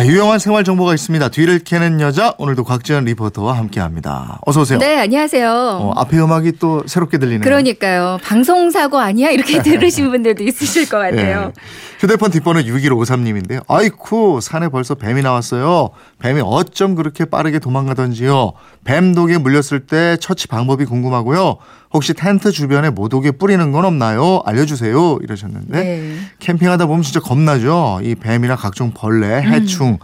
네, 유용한 생활 정보가 있습니다. 뒤를 캐는 여자 오늘도 곽지연 리포터와 함께합니다. 어서 오세요. 네, 안녕하세요. 어, 앞에 음악이 또 새롭게 들리네요. 그러니까요. 방송 사고 아니야? 이렇게 들으신 분들도 있으실 것 같아요. 예. 휴대폰 뒷번호 6153님인데요. 아이쿠 산에 벌써 뱀이 나왔어요. 뱀이 어쩜 그렇게 빠르게 도망가던지요. 뱀 독에 물렸을 때 처치 방법이 궁금하고요. 혹시 텐트 주변에 모독에 뿌리는 건 없나요? 알려주세요. 이러셨는데 네. 캠핑하다 보면 진짜 겁나죠. 이 뱀이나 각종 벌레, 음. 해충.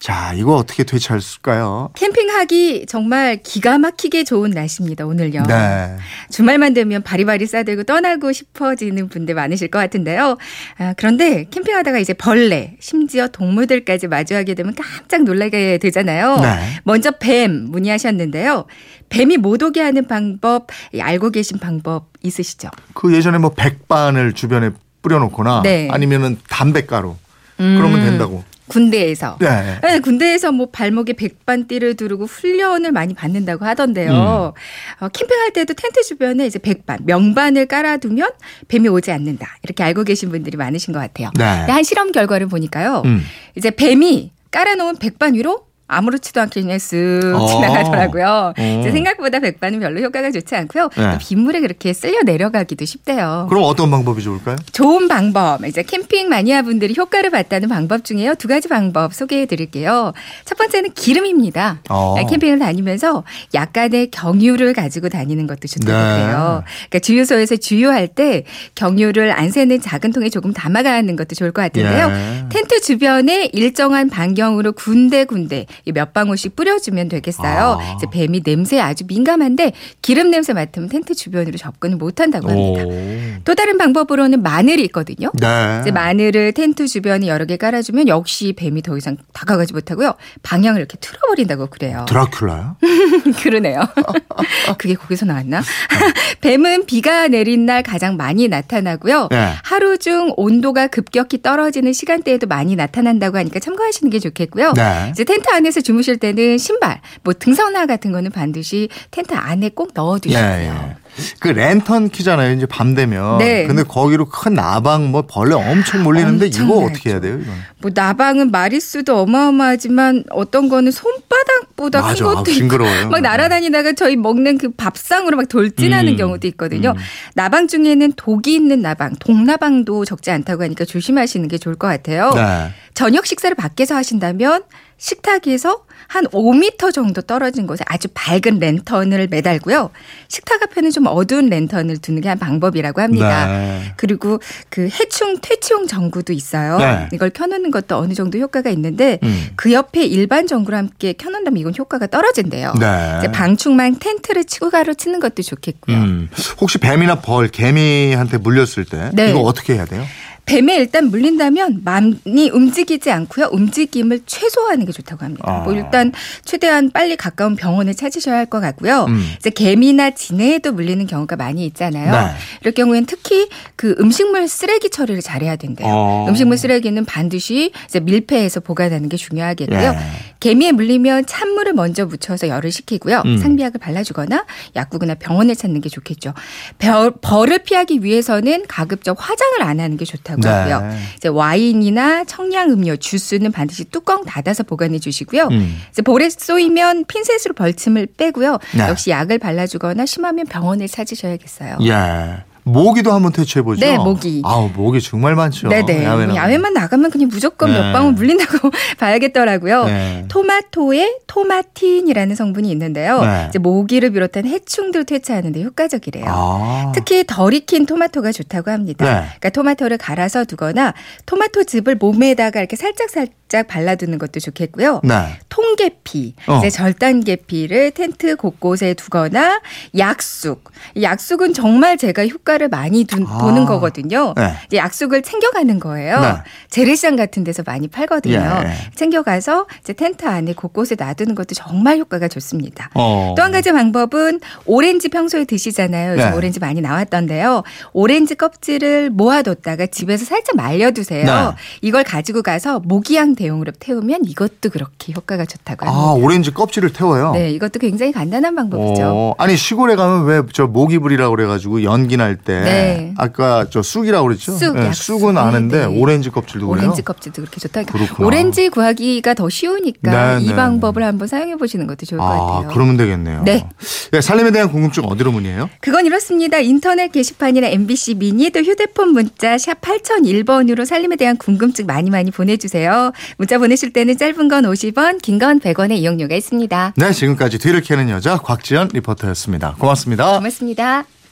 자 이거 어떻게 되찾을까요? 캠핑하기 정말 기가 막히게 좋은 날씨입니다, 오늘요. 네. 주말만 되면 바리바리 싸들고 떠나고 싶어지는 분들 많으실 것 같은데요. 아, 그런데 캠핑하다가 이제 벌레, 심지어 동물들까지 마주하게 되면 깜짝 놀라게 되잖아요. 네. 먼저 뱀 문의하셨는데요. 뱀이 못 오게 하는 방법, 알고 계신 방법 있으시죠? 그 예전에 뭐 백반을 주변에 뿌려놓거나 네. 아니면은 담배가루 그러면 음, 된다고. 군대에서. 네. 네, 군대에서 뭐 발목에 백반띠를 두르고 훈련을 많이 받는다고 하던데요. 음. 어, 캠핑할 때도 텐트 주변에 이제 백반, 명반을 깔아두면 뱀이 오지 않는다. 이렇게 알고 계신 분들이 많으신 것 같아요. 네. 한 실험 결과를 보니까요. 음. 이제 뱀이 깔아놓은 백반 위로 아무렇지도 않게 그냥 쓱 어. 지나가더라고요. 어. 생각보다 백반은 별로 효과가 좋지 않고요. 네. 또 빗물에 그렇게 쓸려 내려가기도 쉽대요. 그럼 어떤 방법이 좋을까요? 좋은 방법, 이제 캠핑 마니아 분들이 효과를 봤다는 방법 중에요. 두 가지 방법 소개해 드릴게요. 첫 번째는 기름입니다. 어. 네, 캠핑을 다니면서 약간의 경유를 가지고 다니는 것도 좋다고 네. 그래요. 그러니까 주유소에서 주유할 때 경유를 안 새는 작은 통에 조금 담아가는 것도 좋을 것 같은데요. 예. 텐트 주변에 일정한 반경으로 군데군데 이몇 방울씩 뿌려주면 되겠어요. 아. 이제 뱀이 냄새에 아주 민감한데 기름 냄새 맡으면 텐트 주변으로 접근을 못한다고 합니다. 오. 또 다른 방법으로는 마늘이 있거든요. 네. 이제 마늘을 텐트 주변에 여러 개 깔아주면 역시 뱀이 더 이상 다가가지 못하고요. 방향을 이렇게 틀어버린다고 그래요. 드라큘라요? 그러네요. 그게 거기서 나왔나? 뱀은 비가 내린 날 가장 많이 나타나고요. 네. 하루 중 온도가 급격히 떨어지는 시간대에도 많이 나타난다고 하니까 참고하시는 게 좋겠고요. 네. 이제 텐트 안에 서 주무실 때는 신발, 뭐 등산화 같은 거는 반드시 텐트 안에 꼭 넣어두시고요. 예, 예. 그 랜턴 키잖아요. 이제 밤 되면. 네. 근데 거기로 큰 나방 뭐 벌레 엄청 몰리는데 이거 엄청나죠. 어떻게 해야 돼요, 이건? 뭐 나방은 마리수도 어마어마하지만 어떤 거는 손바닥보다 맞아. 큰 것도 아, 있고. 막 날아다니다가 저희 먹는 그 밥상으로 막 돌진하는 음. 경우도 있거든요. 음. 나방 중에는 독이 있는 나방, 독나방도 적지 않다고 하니까 조심하시는 게 좋을 것 같아요. 네. 저녁 식사를 밖에서 하신다면 식탁에서 한 5m 정도 떨어진 곳에 아주 밝은 랜턴을 매달고요. 식탁 앞에는 좀 어두운 랜턴을 두는 게 한 방법이라고 합니다. 네. 그리고 그 해충 퇴치용 전구도 있어요. 네. 이걸 켜놓는 것도 어느 정도 효과가 있는데 음. 그 옆에 일반 전구를 함께 켜놓는다면 이건 효과가 떨어진대요. 네. 이제 방충망 텐트를 추가로 치는 것도 좋겠고요. 음. 혹시 뱀이나 벌, 개미한테 물렸을 때 네. 이거 어떻게 해야 돼요? 뱀에 일단 물린다면 많이 움직이지 않고요. 움직임을 최소화하는 게 좋다고 합니다. 아. 뭐 일단 최대한 빨리 가까운 병원을 찾으셔야 할 것 같고요. 음. 이제 개미나 진해에도 물리는 경우가 많이 있잖아요. 네. 이럴 경우에는 특히 그 음식물 쓰레기 처리를 잘해야 된대요. 어. 음식물 쓰레기는 반드시 이제 밀폐해서 보관하는 게 중요하겠고요. 예. 개미에 물리면 찬물을 먼저 묻혀서 열을 식히고요. 음. 상비약을 발라주거나 약국이나 병원을 찾는 게 좋겠죠. 벌, 벌을 피하기 위해서는 가급적 화장을 안 하는 게 좋다고 네. 하고요. 이제 와인이나 청량 음료, 주스는 반드시 뚜껑 닫아서 보관해 주시고요. 음. 이제 볼에 쏘이면 핀셋으로 벌침을 빼고요. 네. 역시 약을 발라주거나 심하면 병원을 찾으셔야겠어요. 예. 모기도 한번 퇴치해 보죠. 네, 모기. 아우, 모기 정말 많죠. 네네. 야외는. 야외만 나가면 그냥 무조건 네. 몇 방울 물린다고 봐야겠더라고요. 네. 토마토에 토마틴이라는 성분이 있는데요. 네. 이제 모기를 비롯한 해충들 퇴치하는데 효과적이래요. 아. 특히 덜 익힌 토마토가 좋다고 합니다. 네. 그러니까 토마토를 갈아서 두거나 토마토 즙을 몸에다가 이렇게 살짝 살짝 발라두는 것도 좋겠고요. 네. 통계피, 어. 이제 절단계피를 텐트 곳곳에 두거나 약숙. 이 약숙은 정말 제가 효과를 효과를 많이 둔- 아. 보는 거거든요. 네. 이제 약속을 챙겨가는 거예요. 네. 재래시장 같은 데서 많이 팔거든요. 예. 챙겨가서 이제 텐트 안에 곳곳에 놔두는 것도 정말 효과가 좋습니다. 어. 또한 가지 방법은 오렌지 평소에 드시잖아요. 요즘 네. 오렌지 많이 나왔던데요. 오렌지 껍질을 모아뒀다가 집에서 살짝 말려두세요. 네. 이걸 가지고 가서 모기향 대용으로 태우면 이것도 그렇게 효과가 좋다고 합니다. 아, 오렌지 껍질을 태워요? 네, 이것도 굉장히 간단한 방법이죠. 어, 아니 시골에 가면 왜 저 모기불이라고 그래가지고 연기 날때 네. 아까 저 쑥이라고 그랬죠? 쑥, 네. 쑥은 아는데 네, 네. 오렌지 껍질도 그래요? 오렌지 껍질도 그렇게 좋다. 그렇구나. 오렌지 구하기가 더 쉬우니까 네, 이 네, 방법을 한번 사용해 보시는 것도 좋을 것 아, 같아요. 그러면 되겠네요. 네. 예, 살림에 대한 궁금증 어디로 문의해요? 그건 이렇습니다. 인터넷 게시판이나 MBC 미니 또 휴대폰 문자 샵 8001번으로 살림에 대한 궁금증 많이 많이 보내주세요. 문자 보내실 때는 짧은 건 50원, 긴 건 100원의 이용료가 있습니다. 네, 지금까지 뒤를 캐는 여자 곽지연 리포터였습니다. 고맙습니다. 고맙습니다.